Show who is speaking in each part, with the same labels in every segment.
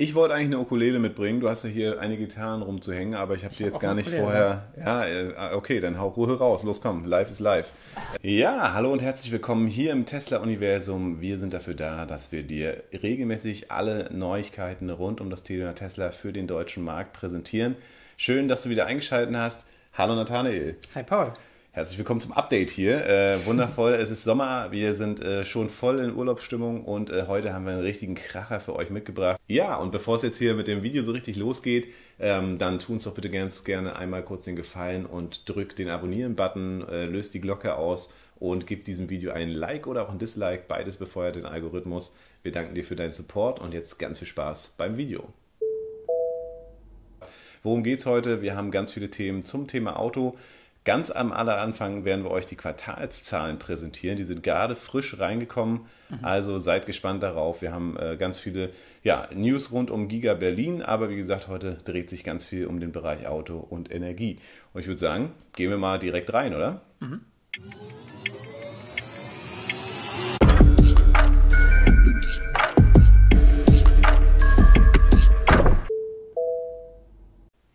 Speaker 1: Ich wollte eigentlich eine Ukulele mitbringen. Du hast ja hier einige Gitarren rumzuhängen, aber ich habe die jetzt gar nicht vorher. Ja, äh, okay, dann hau Ruhe raus. Los, komm. Live ist live. Ja, hallo und herzlich willkommen hier im Tesla-Universum. Wir sind dafür da, dass wir dir regelmäßig alle Neuigkeiten rund um das Thema Tesla für den deutschen Markt präsentieren. Schön, dass du wieder eingeschaltet hast. Hallo Nathanael.
Speaker 2: Hi Paul.
Speaker 1: Herzlich willkommen zum Update hier. Äh, wundervoll, es ist Sommer, wir sind äh, schon voll in Urlaubsstimmung und äh, heute haben wir einen richtigen Kracher für euch mitgebracht. Ja, und bevor es jetzt hier mit dem Video so richtig losgeht, ähm, dann tun uns doch bitte ganz gerne einmal kurz den Gefallen und drück den Abonnieren-Button, äh, löst die Glocke aus und gib diesem Video ein Like oder auch ein Dislike. Beides befeuert den Algorithmus. Wir danken dir für deinen Support und jetzt ganz viel Spaß beim Video. Worum geht es heute? Wir haben ganz viele Themen zum Thema Auto. Ganz am aller Anfang werden wir euch die Quartalszahlen präsentieren. Die sind gerade frisch reingekommen. Mhm. Also seid gespannt darauf. Wir haben äh, ganz viele ja, News rund um Giga Berlin. Aber wie gesagt, heute dreht sich ganz viel um den Bereich Auto und Energie. Und ich würde sagen, gehen wir mal direkt rein, oder? Mhm.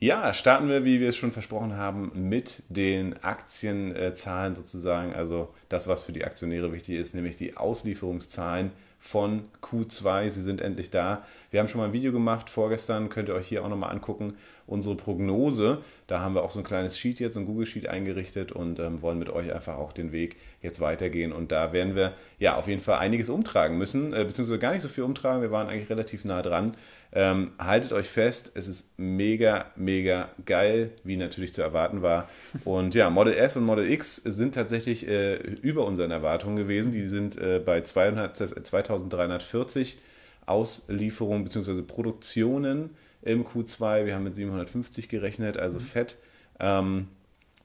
Speaker 1: Ja, starten wir, wie wir es schon versprochen haben, mit den Aktienzahlen sozusagen. Also das, was für die Aktionäre wichtig ist, nämlich die Auslieferungszahlen von Q2. Sie sind endlich da. Wir haben schon mal ein Video gemacht vorgestern, könnt ihr euch hier auch nochmal angucken. Unsere Prognose, da haben wir auch so ein kleines Sheet jetzt, ein Google Sheet eingerichtet und ähm, wollen mit euch einfach auch den Weg jetzt weitergehen. Und da werden wir ja auf jeden Fall einiges umtragen müssen, äh, beziehungsweise gar nicht so viel umtragen. Wir waren eigentlich relativ nah dran. Ähm, haltet euch fest, es ist mega, mega geil, wie natürlich zu erwarten war. Und ja, Model S und Model X sind tatsächlich äh, über unseren Erwartungen gewesen. Die sind äh, bei 200, 2340 Auslieferungen bzw. Produktionen im Q2. Wir haben mit 750 gerechnet, also mhm. fett. Ähm,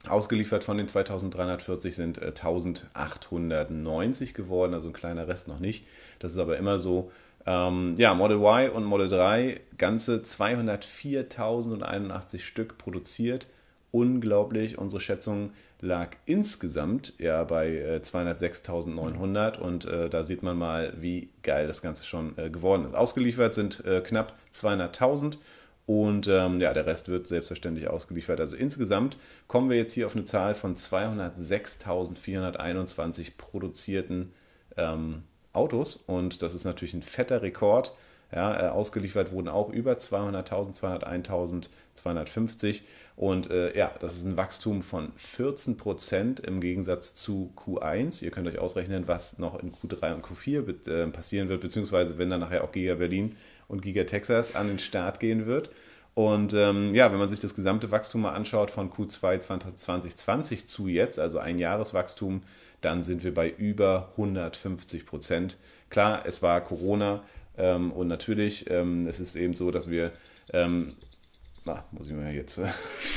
Speaker 1: ausgeliefert von den 2340 sind äh, 1890 geworden, also ein kleiner Rest noch nicht. Das ist aber immer so. Ähm, ja, Model Y und Model 3 ganze 204.081 Stück produziert. Unglaublich. Unsere Schätzung lag insgesamt ja bei äh, 206.900 und äh, da sieht man mal, wie geil das Ganze schon äh, geworden ist. Ausgeliefert sind äh, knapp 200.000 und ähm, ja, der Rest wird selbstverständlich ausgeliefert. Also insgesamt kommen wir jetzt hier auf eine Zahl von 206.421 produzierten ähm, Autos und das ist natürlich ein fetter Rekord. Ja, äh, ausgeliefert wurden auch über 200.000, 201.000, 250 und äh, ja, das ist ein Wachstum von 14 Prozent im Gegensatz zu Q1. Ihr könnt euch ausrechnen, was noch in Q3 und Q4 äh, passieren wird, beziehungsweise wenn dann nachher auch Giga Berlin und Giga Texas an den Start gehen wird. Und ähm, ja, wenn man sich das gesamte Wachstum mal anschaut von Q2 2020 zu jetzt, also ein Jahreswachstum, dann sind wir bei über 150 Prozent. Klar, es war Corona ähm, und natürlich, ähm, es ist eben so, dass wir ähm, na, muss ich mal jetzt.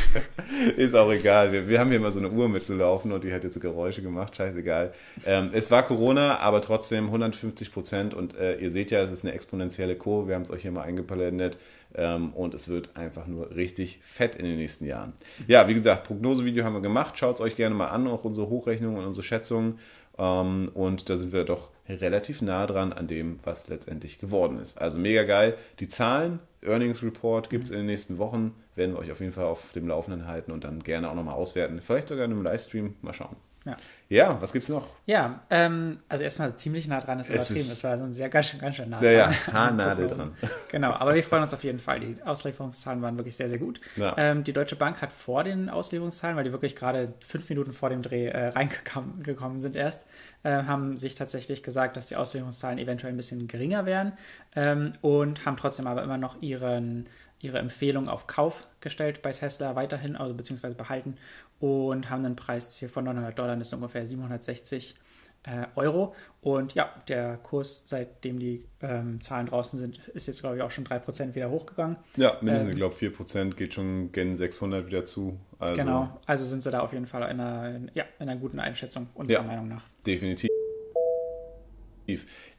Speaker 1: ist auch egal. Wir, wir, haben hier mal so eine Uhr mitzulaufen und die hat jetzt Geräusche gemacht. Scheißegal. Ähm, es war Corona, aber trotzdem 150 Prozent und äh, ihr seht ja, es ist eine exponentielle Kurve. Wir haben es euch hier mal eingeblendet ähm, und es wird einfach nur richtig fett in den nächsten Jahren. Ja, wie gesagt, Prognosevideo haben wir gemacht. Schaut es euch gerne mal an, auch unsere Hochrechnungen und unsere Schätzungen. Ähm, und da sind wir doch relativ nah dran an dem, was letztendlich geworden ist. Also mega geil. Die Zahlen, Earnings Report gibt es in den nächsten Wochen. Werden wir euch auf jeden Fall auf dem Laufenden halten und dann gerne auch nochmal auswerten. Vielleicht sogar in einem Livestream. Mal schauen. Ja. Ja, was gibt's noch?
Speaker 2: Ja, ähm, also erstmal ziemlich nah dran ist übertrieben. Es war so ein sehr ganz schön, ganz schön nah
Speaker 1: dran. Ja, ja, Haarnadel dran.
Speaker 2: Genau, aber wir freuen uns auf jeden Fall. Die Auslieferungszahlen waren wirklich sehr, sehr gut. Ja. Ähm, die Deutsche Bank hat vor den Auslieferungszahlen, weil die wirklich gerade fünf Minuten vor dem Dreh äh, reingekommen sind erst, äh, haben sich tatsächlich gesagt, dass die Auslieferungszahlen eventuell ein bisschen geringer wären ähm, und haben trotzdem aber immer noch ihren ihre Empfehlung auf Kauf gestellt bei Tesla weiterhin, also beziehungsweise behalten und haben einen Preisziel von 900 Dollar, das ist ungefähr 760 äh, Euro. Und ja, der Kurs, seitdem die ähm, Zahlen draußen sind, ist jetzt, glaube ich, auch schon 3% wieder hochgegangen.
Speaker 1: Ja, mindestens, ähm, ich glaube, 4% geht schon gen 600 wieder zu.
Speaker 2: Also, genau, also sind sie da auf jeden Fall in einer, ja, in einer guten Einschätzung, unserer ja, Meinung nach.
Speaker 1: Definitiv.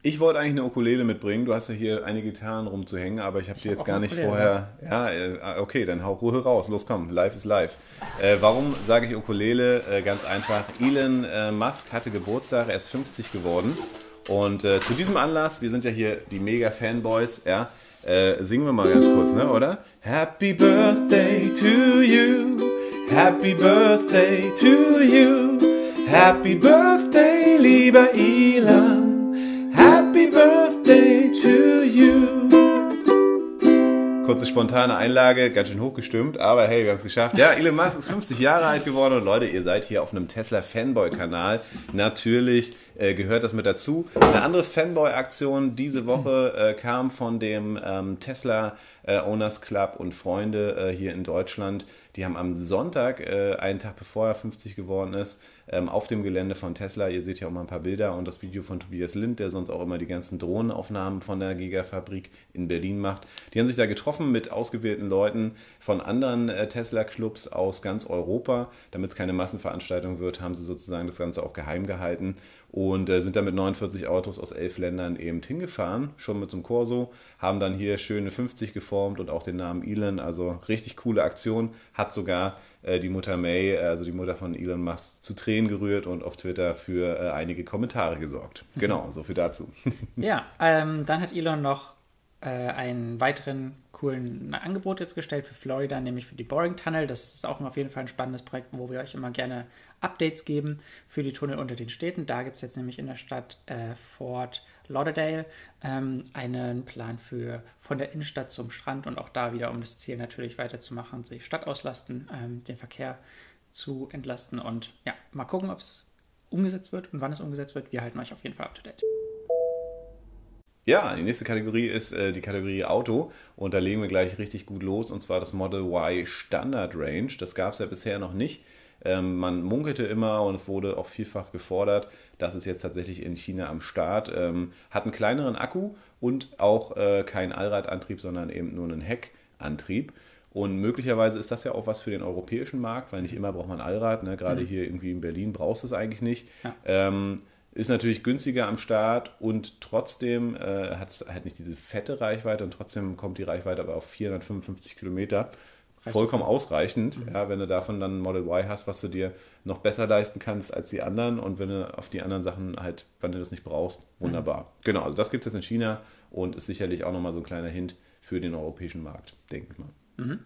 Speaker 1: Ich wollte eigentlich eine Ukulele mitbringen. Du hast ja hier einige Gitarren rumzuhängen, aber ich habe die jetzt gar nicht vorher. Ja, äh, okay, dann hau Ruhe raus. Los, komm, live ist live. Äh, warum sage ich Ukulele? Äh, ganz einfach. Elon äh, Musk hatte Geburtstag, er ist 50 geworden. Und äh, zu diesem Anlass, wir sind ja hier die mega Fanboys, ja, Äh, singen wir mal ganz kurz, ne, oder? Happy Birthday to you. Happy Birthday to you. Happy Birthday, lieber Elon. Happy Birthday to you. Kurze spontane Einlage, ganz schön hochgestimmt, aber hey, wir haben es geschafft. Ja, Elon Musk ist 50 Jahre alt geworden und Leute, ihr seid hier auf einem Tesla Fanboy-Kanal. Natürlich äh, gehört das mit dazu. Eine andere Fanboy-Aktion diese Woche äh, kam von dem ähm, Tesla äh, Owners Club und Freunde äh, hier in Deutschland. Die haben am Sonntag, äh, einen Tag bevor er 50 geworden ist, ähm, auf dem Gelände von Tesla, ihr seht ja auch mal ein paar Bilder und das Video von Tobias Lind, der sonst auch immer die ganzen Drohnenaufnahmen von der Gigafabrik in Berlin macht. Die haben sich da getroffen mit ausgewählten Leuten von anderen Tesla-Clubs aus ganz Europa. Damit es keine Massenveranstaltung wird, haben sie sozusagen das Ganze auch geheim gehalten und äh, sind dann mit 49 Autos aus elf Ländern eben hingefahren, schon mit so einem Corso, haben dann hier schöne 50 geformt und auch den Namen Elon, also richtig coole Aktion, hat sogar äh, die Mutter May, äh, also die Mutter von Elon Musk, zu Tränen gerührt und auf Twitter für äh, einige Kommentare gesorgt. Mhm. Genau, so viel dazu.
Speaker 2: ja, ähm, dann hat Elon noch äh, einen weiteren coolen Angebot jetzt gestellt für Florida, nämlich für die Boring Tunnel. Das ist auch auf jeden Fall ein spannendes Projekt, wo wir euch immer gerne Updates geben für die Tunnel unter den Städten. Da gibt es jetzt nämlich in der Stadt äh, Fort Lauderdale ähm, einen Plan für von der Innenstadt zum Strand und auch da wieder, um das Ziel natürlich weiterzumachen, sich Stadtauslasten, ähm, den Verkehr zu entlasten und ja, mal gucken, ob es umgesetzt wird und wann es umgesetzt wird. Wir halten euch auf jeden Fall up to date.
Speaker 1: Ja, die nächste Kategorie ist äh, die Kategorie Auto und da legen wir gleich richtig gut los und zwar das Model Y Standard Range. Das gab es ja bisher noch nicht. Ähm, man munkelte immer und es wurde auch vielfach gefordert. Das ist jetzt tatsächlich in China am Start. Ähm, hat einen kleineren Akku und auch äh, keinen Allradantrieb, sondern eben nur einen Heckantrieb. Und möglicherweise ist das ja auch was für den europäischen Markt, weil nicht immer braucht man Allrad. Ne? Gerade mhm. hier irgendwie in Berlin brauchst du es eigentlich nicht. Ja. Ähm, ist natürlich günstiger am Start und trotzdem äh, hat es halt nicht diese fette Reichweite und trotzdem kommt die Reichweite aber auf 455 Kilometer vollkommen ausreichend, mhm. ja, wenn du davon dann ein Model Y hast, was du dir noch besser leisten kannst als die anderen und wenn du auf die anderen Sachen halt, wenn du das nicht brauchst, wunderbar. Mhm. Genau, also das gibt es jetzt in China und ist sicherlich auch nochmal so ein kleiner Hint für den europäischen Markt, denke ich mal.
Speaker 2: Mhm.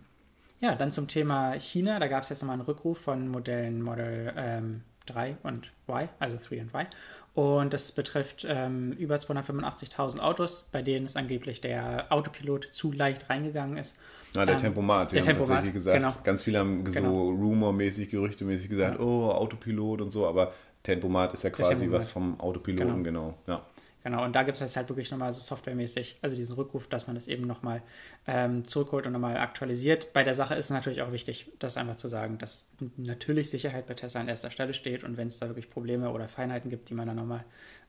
Speaker 2: Ja, dann zum Thema China, da gab es jetzt nochmal einen Rückruf von Modellen Model ähm, 3 und Y, also 3 und Y. Und das betrifft ähm, über 285.000 Autos, bei denen es angeblich der Autopilot zu leicht reingegangen ist
Speaker 1: na, der ähm, Tempomat,
Speaker 2: der Tempomat, tatsächlich
Speaker 1: gesagt. Genau. Ganz viele haben so genau. rumormäßig, gerüchtemäßig gesagt, genau. oh, Autopilot und so, aber Tempomat ist ja quasi was vom Autopiloten, genau. genau. Ja.
Speaker 2: Genau, und da gibt es halt wirklich nochmal so softwaremäßig, also diesen Rückruf, dass man das eben nochmal ähm, zurückholt und nochmal aktualisiert. Bei der Sache ist es natürlich auch wichtig, das einfach zu sagen, dass natürlich Sicherheit bei Tesla an erster Stelle steht und wenn es da wirklich Probleme oder Feinheiten gibt, die man dann nochmal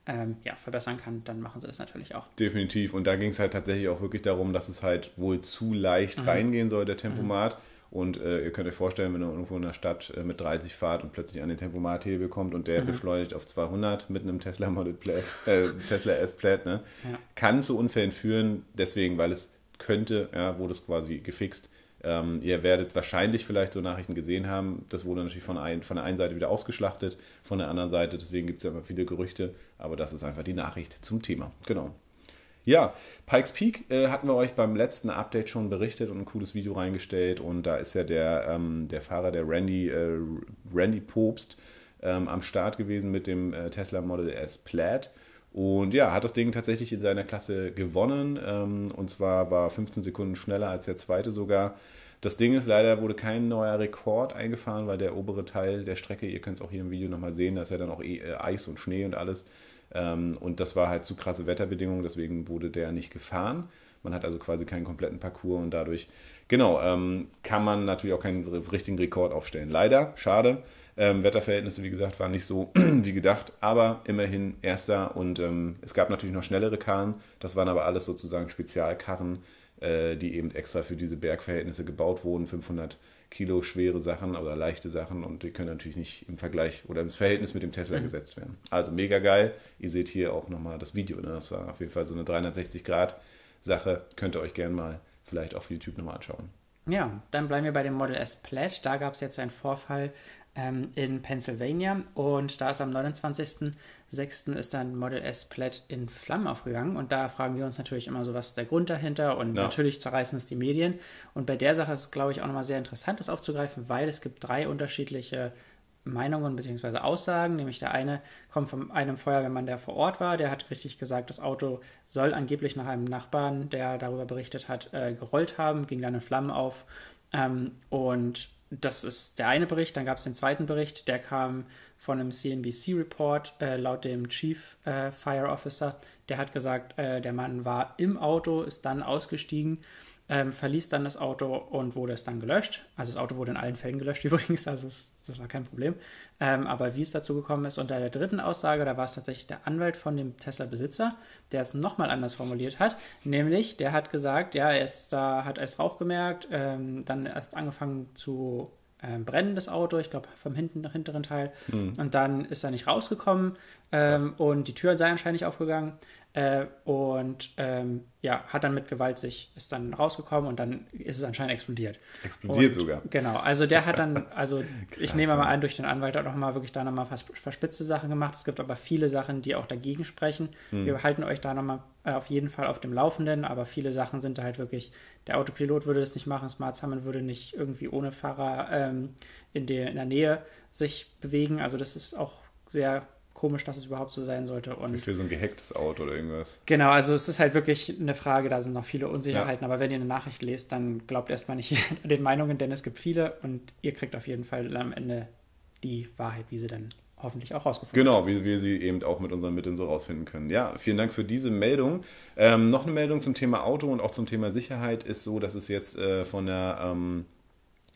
Speaker 2: ähm, ja, verbessern kann, dann machen sie das natürlich auch.
Speaker 1: Definitiv. Und da ging es halt tatsächlich auch wirklich darum, dass es halt wohl zu leicht mhm. reingehen soll, der Tempomat. Mhm. Und äh, ihr könnt euch vorstellen, wenn ihr irgendwo in der Stadt äh, mit 30 fahrt und plötzlich an den Tempomathebel kommt und der mhm. beschleunigt auf 200 mit einem Tesla Model Plaid, äh, Tesla S Plaid, ne? Ja. kann zu Unfällen führen, deswegen, weil es könnte, ja, wurde es quasi gefixt, ähm, ihr werdet wahrscheinlich vielleicht so Nachrichten gesehen haben. Das wurde natürlich von, ein, von der einen Seite wieder ausgeschlachtet, von der anderen Seite. Deswegen gibt es ja immer viele Gerüchte. Aber das ist einfach die Nachricht zum Thema. Genau. Ja, Pikes Peak äh, hatten wir euch beim letzten Update schon berichtet und ein cooles Video reingestellt. Und da ist ja der, ähm, der Fahrer, der Randy, äh, Randy Popst, ähm, am Start gewesen mit dem äh, Tesla Model S Plaid. Und ja, hat das Ding tatsächlich in seiner Klasse gewonnen. Ähm, und zwar war 15 Sekunden schneller als der zweite sogar. Das Ding ist, leider wurde kein neuer Rekord eingefahren, weil der obere Teil der Strecke, ihr könnt es auch hier im Video nochmal sehen, da ist ja dann auch eh, äh, Eis und Schnee und alles. Ähm, und das war halt zu krasse Wetterbedingungen, deswegen wurde der nicht gefahren. Man hat also quasi keinen kompletten Parcours und dadurch, genau, ähm, kann man natürlich auch keinen richtigen Rekord aufstellen. Leider, schade. Ähm, Wetterverhältnisse, wie gesagt, waren nicht so wie gedacht, aber immerhin erster und ähm, es gab natürlich noch schnellere Karren. Das waren aber alles sozusagen Spezialkarren, die eben extra für diese Bergverhältnisse gebaut wurden. 500 Kilo schwere Sachen oder leichte Sachen und die können natürlich nicht im Vergleich oder im Verhältnis mit dem Tesla mhm. gesetzt werden. Also mega geil. Ihr seht hier auch nochmal das Video. Ne? Das war auf jeden Fall so eine 360 Grad Sache. Könnt ihr euch gerne mal vielleicht auf YouTube nochmal anschauen.
Speaker 2: Ja, dann bleiben wir bei dem Model S Plaid. Da gab es jetzt einen Vorfall ähm, in Pennsylvania. Und da ist am 29.06. ist dann Model S Plaid in Flammen aufgegangen. Und da fragen wir uns natürlich immer so, was ist der Grund dahinter? Und ja. natürlich zerreißen es die Medien. Und bei der Sache ist es, glaube ich, auch nochmal sehr interessant, das aufzugreifen, weil es gibt drei unterschiedliche Meinungen bzw. Aussagen. Nämlich der eine kommt von einem Feuerwehrmann, der vor Ort war. Der hat richtig gesagt, das Auto soll angeblich nach einem Nachbarn, der darüber berichtet hat, äh, gerollt haben, ging dann in Flammen auf. Ähm, und das ist der eine Bericht. Dann gab es den zweiten Bericht, der kam von einem CNBC-Report äh, laut dem Chief äh, Fire Officer. Der hat gesagt, äh, der Mann war im Auto, ist dann ausgestiegen ähm, verließ dann das Auto und wurde es dann gelöscht. Also das Auto wurde in allen Fällen gelöscht übrigens, also es, das war kein Problem. Ähm, aber wie es dazu gekommen ist, unter der dritten Aussage, da war es tatsächlich der Anwalt von dem Tesla-Besitzer, der es nochmal anders formuliert hat. Nämlich, der hat gesagt, ja, er ist da, hat erst Rauch gemerkt, ähm, dann erst angefangen zu ähm, brennen, das Auto, ich glaube vom hinten nach hinteren Teil. Mhm. Und dann ist er nicht rausgekommen ähm, und die Tür sei anscheinend aufgegangen. Äh, und ähm, ja, hat dann mit Gewalt sich, ist dann rausgekommen und dann ist es anscheinend explodiert.
Speaker 1: Explodiert und, sogar.
Speaker 2: Genau, also der hat dann, also ich nehme mal an, durch den Anwalt auch nochmal wirklich da nochmal verspitzte Sachen gemacht. Es gibt aber viele Sachen, die auch dagegen sprechen. Hm. Wir halten euch da nochmal äh, auf jeden Fall auf dem Laufenden, aber viele Sachen sind da halt wirklich, der Autopilot würde das nicht machen, Smart Summon würde nicht irgendwie ohne Fahrer ähm, in, der, in der Nähe sich bewegen. Also das ist auch sehr komisch, dass es überhaupt so sein sollte. Und
Speaker 1: Wie für so ein gehacktes Auto oder irgendwas.
Speaker 2: Genau, also es ist halt wirklich eine Frage, da sind noch viele Unsicherheiten, ja. aber wenn ihr eine Nachricht lest, dann glaubt erstmal nicht den Meinungen, denn es gibt viele und ihr kriegt auf jeden Fall am Ende die Wahrheit, wie sie dann hoffentlich auch rausgefunden
Speaker 1: Genau, wie wir sie eben auch mit unseren Mitteln so rausfinden können. Ja, vielen Dank für diese Meldung. Ähm, noch eine Meldung zum Thema Auto und auch zum Thema Sicherheit ist so, dass es jetzt äh, von der ähm,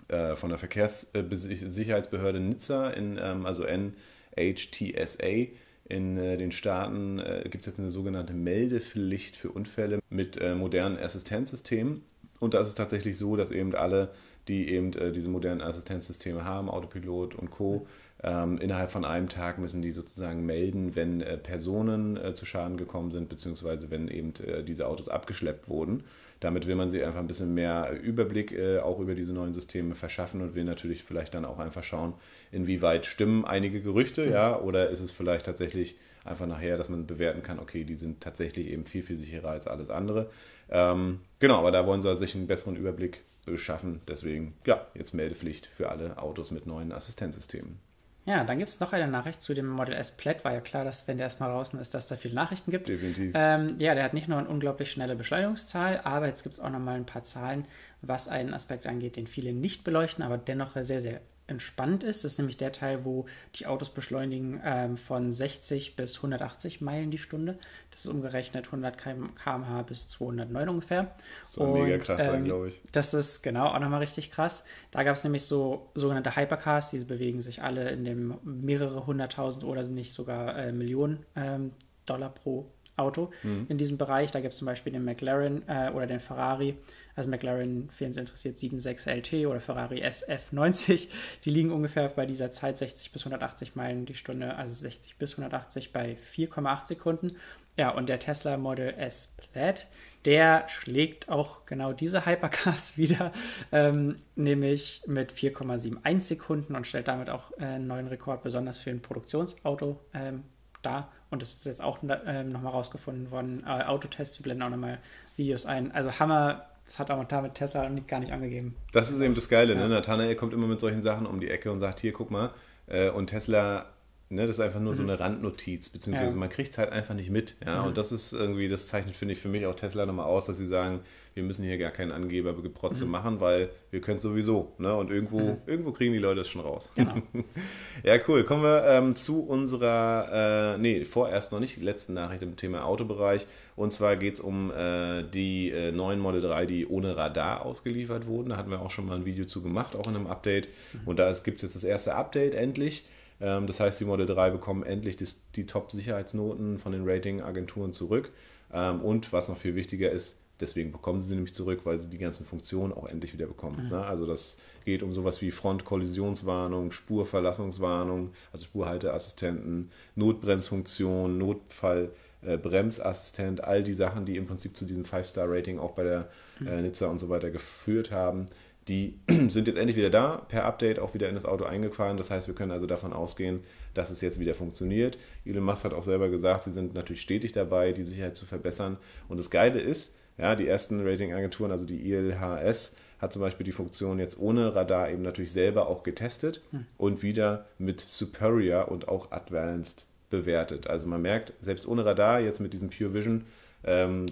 Speaker 1: äh, von der Verkehrssicherheitsbehörde Nizza in ähm, also N HTSA. In äh, den Staaten äh, gibt es jetzt eine sogenannte Meldepflicht für Unfälle mit äh, modernen Assistenzsystemen. Und da ist es tatsächlich so, dass eben alle, die eben diese modernen Assistenzsysteme haben, Autopilot und Co., ähm, innerhalb von einem Tag müssen die sozusagen melden, wenn Personen zu Schaden gekommen sind, beziehungsweise wenn eben diese Autos abgeschleppt wurden. Damit will man sich einfach ein bisschen mehr Überblick äh, auch über diese neuen Systeme verschaffen und will natürlich vielleicht dann auch einfach schauen, inwieweit stimmen einige Gerüchte, mhm. ja, oder ist es vielleicht tatsächlich einfach nachher, dass man bewerten kann, okay, die sind tatsächlich eben viel, viel sicherer als alles andere. Ähm, genau, aber da wollen sie sich einen besseren Überblick schaffen. Deswegen, ja, jetzt Meldepflicht für alle Autos mit neuen Assistenzsystemen.
Speaker 2: Ja, dann gibt es noch eine Nachricht zu dem Model S Plaid. War ja klar, dass wenn der erstmal draußen ist, dass da viele Nachrichten gibt.
Speaker 1: Definitiv.
Speaker 2: Ähm, ja, der hat nicht nur eine unglaublich schnelle Beschleunigungszahl, aber jetzt gibt es auch nochmal ein paar Zahlen, was einen Aspekt angeht, den viele nicht beleuchten, aber dennoch sehr, sehr entspannt ist. Das ist nämlich der Teil, wo die Autos beschleunigen ähm, von 60 bis 180 Meilen die Stunde. Das ist umgerechnet 100 km/h bis 209 ungefähr.
Speaker 1: Das soll mega krass ähm, sein, glaube ich.
Speaker 2: Das ist genau auch nochmal richtig krass. Da gab es nämlich so sogenannte Hypercars, die bewegen sich alle in dem mehrere hunderttausend oder sind nicht sogar äh, Millionen ähm, Dollar pro Auto mhm. in diesem Bereich. Da gibt es zum Beispiel den McLaren äh, oder den Ferrari also McLaren, für uns interessiert, 7.6 LT oder Ferrari SF90. Die liegen ungefähr bei dieser Zeit 60 bis 180 Meilen die Stunde, also 60 bis 180 bei 4,8 Sekunden. Ja, und der Tesla Model S Plaid, der schlägt auch genau diese Hypercars wieder, ähm, nämlich mit 4,71 Sekunden und stellt damit auch äh, einen neuen Rekord, besonders für ein Produktionsauto ähm, dar. Und das ist jetzt auch äh, nochmal rausgefunden worden. Äh, Autotest, wir blenden auch nochmal Videos ein. Also Hammer das hat auch damit Tesla gar nicht angegeben.
Speaker 1: Das ist eben das Geile, ne? ja. ne? Nathanael kommt immer mit solchen Sachen um die Ecke und sagt, hier, guck mal. Äh, und Tesla, ne, das ist einfach nur mhm. so eine Randnotiz, beziehungsweise ja. man kriegt es halt einfach nicht mit. Ja? Mhm. Und das ist irgendwie, das zeichnet, finde ich, für mich auch Tesla nochmal aus, dass sie sagen, wir müssen hier gar keinen Angebergeprotze mhm. machen, weil wir können es sowieso. Ne? Und irgendwo, mhm. irgendwo kriegen die Leute es schon raus. Genau. ja, cool. Kommen wir ähm, zu unserer, äh, nee, vorerst noch nicht, letzten Nachricht im Thema Autobereich. Und zwar geht es um äh, die äh, neuen Model 3, die ohne Radar ausgeliefert wurden. Da hatten wir auch schon mal ein Video zu gemacht, auch in einem Update. Mhm. Und da gibt es jetzt das erste Update endlich. Ähm, das heißt, die Model 3 bekommen endlich die Top-Sicherheitsnoten von den Ratingagenturen zurück. Ähm, und was noch viel wichtiger ist, Deswegen bekommen sie sie nämlich zurück, weil sie die ganzen Funktionen auch endlich wieder bekommen. Mhm. Ne? Also das geht um sowas wie Front-Kollisionswarnung, Spurverlassungswarnung, also Spurhalteassistenten, Notbremsfunktion, Notfallbremsassistent, äh, all die Sachen, die im Prinzip zu diesem Five-Star-Rating auch bei der mhm. äh, Nizza und so weiter geführt haben, die sind jetzt endlich wieder da, per Update auch wieder in das Auto eingefahren. Das heißt, wir können also davon ausgehen, dass es jetzt wieder funktioniert. Elon Musk hat auch selber gesagt, sie sind natürlich stetig dabei, die Sicherheit zu verbessern. Und das Geile ist, ja, die ersten Ratingagenturen, also die ILHS, hat zum Beispiel die Funktion jetzt ohne Radar eben natürlich selber auch getestet hm. und wieder mit Superior und auch Advanced bewertet. Also man merkt, selbst ohne Radar, jetzt mit diesem Pure Vision, ähm,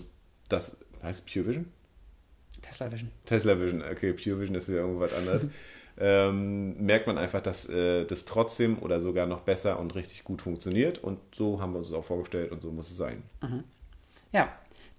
Speaker 1: das heißt Pure Vision?
Speaker 2: Tesla Vision.
Speaker 1: Tesla Vision, okay, Pure Vision ist wieder irgendwas anderes. ähm, merkt man einfach, dass äh, das trotzdem oder sogar noch besser und richtig gut funktioniert. Und so haben wir uns es auch vorgestellt und so muss es sein.
Speaker 2: Mhm. Ja,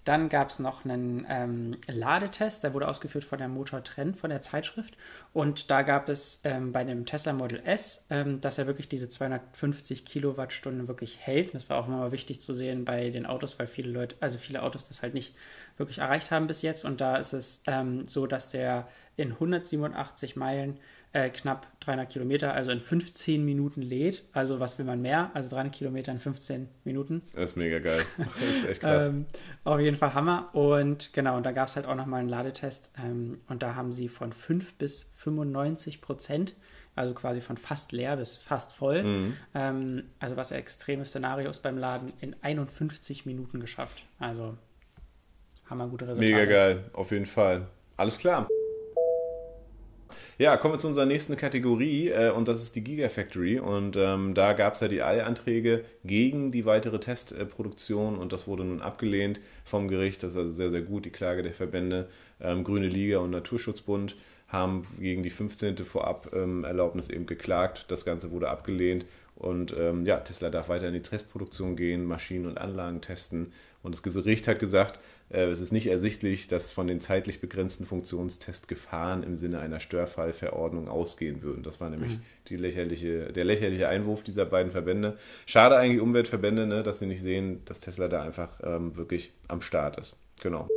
Speaker 2: dann gab es noch einen ähm, Ladetest, der wurde ausgeführt von der Motor Trend, von der Zeitschrift. Und da gab es ähm, bei dem Tesla Model S, ähm, dass er wirklich diese 250 Kilowattstunden wirklich hält. Das war auch immer wichtig zu sehen bei den Autos, weil viele Leute, also viele Autos das halt nicht wirklich erreicht haben bis jetzt. Und da ist es ähm, so, dass der in 187 Meilen äh, knapp 300 Kilometer, also in 15 Minuten lädt. Also was will man mehr? Also 300 Kilometer in 15 Minuten.
Speaker 1: Das ist mega geil. Das ist echt krass.
Speaker 2: ähm, auf jeden Fall Hammer. Und genau, und da gab es halt auch nochmal einen Ladetest. Ähm, und da haben sie von 5 bis 95 Prozent also quasi von fast leer bis fast voll. Mhm. Ähm, also was extreme Szenarios beim Laden in 51 Minuten geschafft. Also wir gute Resultate.
Speaker 1: Mega geil, auf jeden Fall. Alles klar. Ja, kommen wir zu unserer nächsten Kategorie äh, und das ist die Gigafactory. Und ähm, da gab es ja die Eilanträge gegen die weitere Testproduktion und das wurde nun abgelehnt vom Gericht. Das ist also sehr, sehr gut. Die Klage der Verbände ähm, Grüne Liga und Naturschutzbund haben gegen die 15. Vorab-Erlaubnis ähm, eben geklagt. Das Ganze wurde abgelehnt. Und ähm, ja, Tesla darf weiter in die Testproduktion gehen, Maschinen und Anlagen testen. Und das Gericht hat gesagt, es ist nicht ersichtlich, dass von den zeitlich begrenzten Funktionstests Gefahren im Sinne einer Störfallverordnung ausgehen würden. Das war nämlich mhm. lächerliche, der lächerliche Einwurf dieser beiden Verbände. Schade eigentlich Umweltverbände, ne, dass sie nicht sehen, dass Tesla da einfach ähm, wirklich am Start ist. Genau.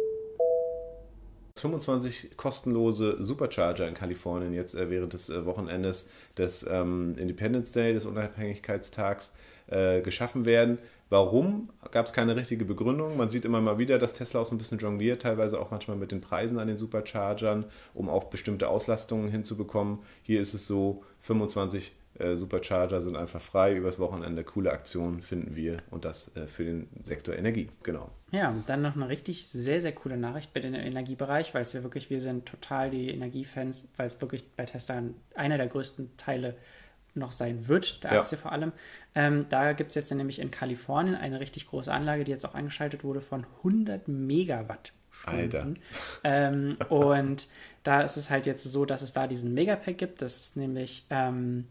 Speaker 1: 25 kostenlose Supercharger in Kalifornien jetzt äh, während des äh, Wochenendes des ähm, Independence Day, des Unabhängigkeitstags, äh, geschaffen werden. Warum gab es keine richtige Begründung? Man sieht immer mal wieder, dass Tesla auch so ein bisschen jongliert, teilweise auch manchmal mit den Preisen an den Superchargern, um auch bestimmte Auslastungen hinzubekommen. Hier ist es so, 25 äh, Supercharger sind einfach frei übers Wochenende. Coole Aktion finden wir und das äh, für den Sektor Energie, genau.
Speaker 2: Ja, dann noch eine richtig sehr, sehr coole Nachricht bei dem Energiebereich, weil es ja wirklich, wir sind total die Energiefans, weil es wirklich bei Tesla einer der größten Teile ist noch sein wird, der Aktie ja. vor allem. Ähm, da gibt es jetzt nämlich in Kalifornien eine richtig große Anlage, die jetzt auch eingeschaltet wurde von 100 Megawatt.
Speaker 1: Alter.
Speaker 2: Ähm, und da ist es halt jetzt so, dass es da diesen Megapack gibt. Das ist nämlich ähm,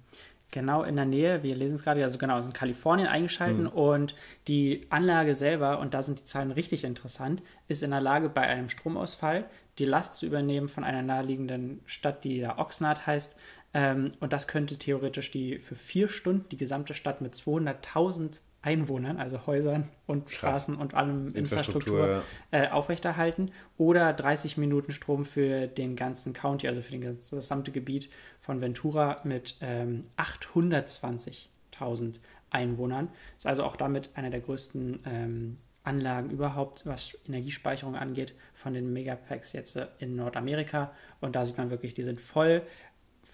Speaker 2: genau in der Nähe, wir lesen es gerade, also genau, ist in Kalifornien eingeschaltet hm. und die Anlage selber, und da sind die Zahlen richtig interessant, ist in der Lage, bei einem Stromausfall die Last zu übernehmen von einer naheliegenden Stadt, die da Oxnard heißt, ähm, und das könnte theoretisch die für vier Stunden die gesamte Stadt mit 200.000 Einwohnern, also Häusern und Krass. Straßen und allem Infrastruktur, Infrastruktur äh, aufrechterhalten oder 30 Minuten Strom für den ganzen County, also für den ganzen, das gesamte Gebiet von Ventura mit ähm, 820.000 Einwohnern. Ist also auch damit einer der größten ähm, Anlagen überhaupt, was Energiespeicherung angeht, von den Megapacks jetzt in Nordamerika. Und da sieht man wirklich, die sind voll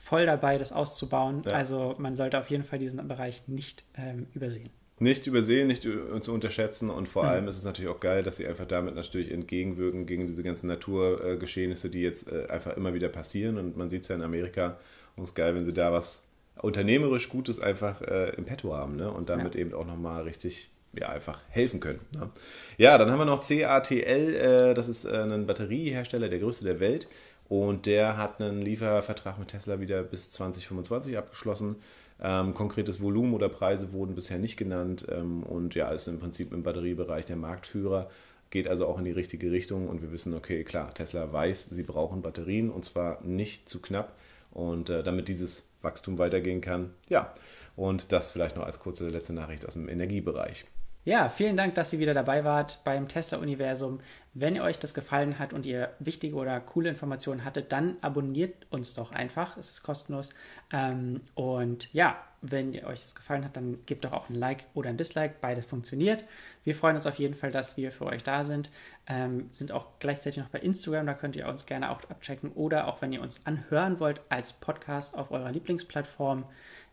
Speaker 2: voll dabei, das auszubauen. Ja. Also man sollte auf jeden Fall diesen Bereich nicht ähm, übersehen.
Speaker 1: Nicht übersehen, nicht zu unterschätzen und vor mhm. allem ist es natürlich auch geil, dass sie einfach damit natürlich entgegenwirken gegen diese ganzen Naturgeschehnisse, die jetzt äh, einfach immer wieder passieren und man sieht es ja in Amerika und es ist geil, wenn sie da was unternehmerisch Gutes einfach äh, im Petto haben ne? und damit ja. eben auch nochmal richtig ja, einfach helfen können. Ne? Ja, dann haben wir noch CATL, äh, das ist äh, ein Batteriehersteller, der größte der Welt. Und der hat einen Liefervertrag mit Tesla wieder bis 2025 abgeschlossen. Ähm, konkretes Volumen oder Preise wurden bisher nicht genannt. Ähm, und ja, ist im Prinzip im Batteriebereich der Marktführer. Geht also auch in die richtige Richtung. Und wir wissen, okay, klar, Tesla weiß, sie brauchen Batterien und zwar nicht zu knapp. Und äh, damit dieses Wachstum weitergehen kann, ja. Und das vielleicht noch als kurze letzte Nachricht aus dem Energiebereich.
Speaker 2: Ja, vielen Dank, dass ihr wieder dabei wart beim Tesla-Universum. Wenn euch das gefallen hat und ihr wichtige oder coole Informationen hattet, dann abonniert uns doch einfach. Es ist kostenlos. Ähm, und ja, wenn ihr euch das gefallen hat, dann gebt doch auch ein Like oder ein Dislike. Beides funktioniert. Wir freuen uns auf jeden Fall, dass wir für euch da sind. Ähm, sind auch gleichzeitig noch bei Instagram, da könnt ihr uns gerne auch abchecken. Oder auch wenn ihr uns anhören wollt als Podcast auf eurer Lieblingsplattform.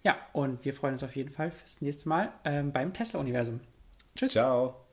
Speaker 2: Ja, und wir freuen uns auf jeden Fall fürs nächste Mal ähm, beim Tesla-Universum.
Speaker 1: Tschüss. Ciao.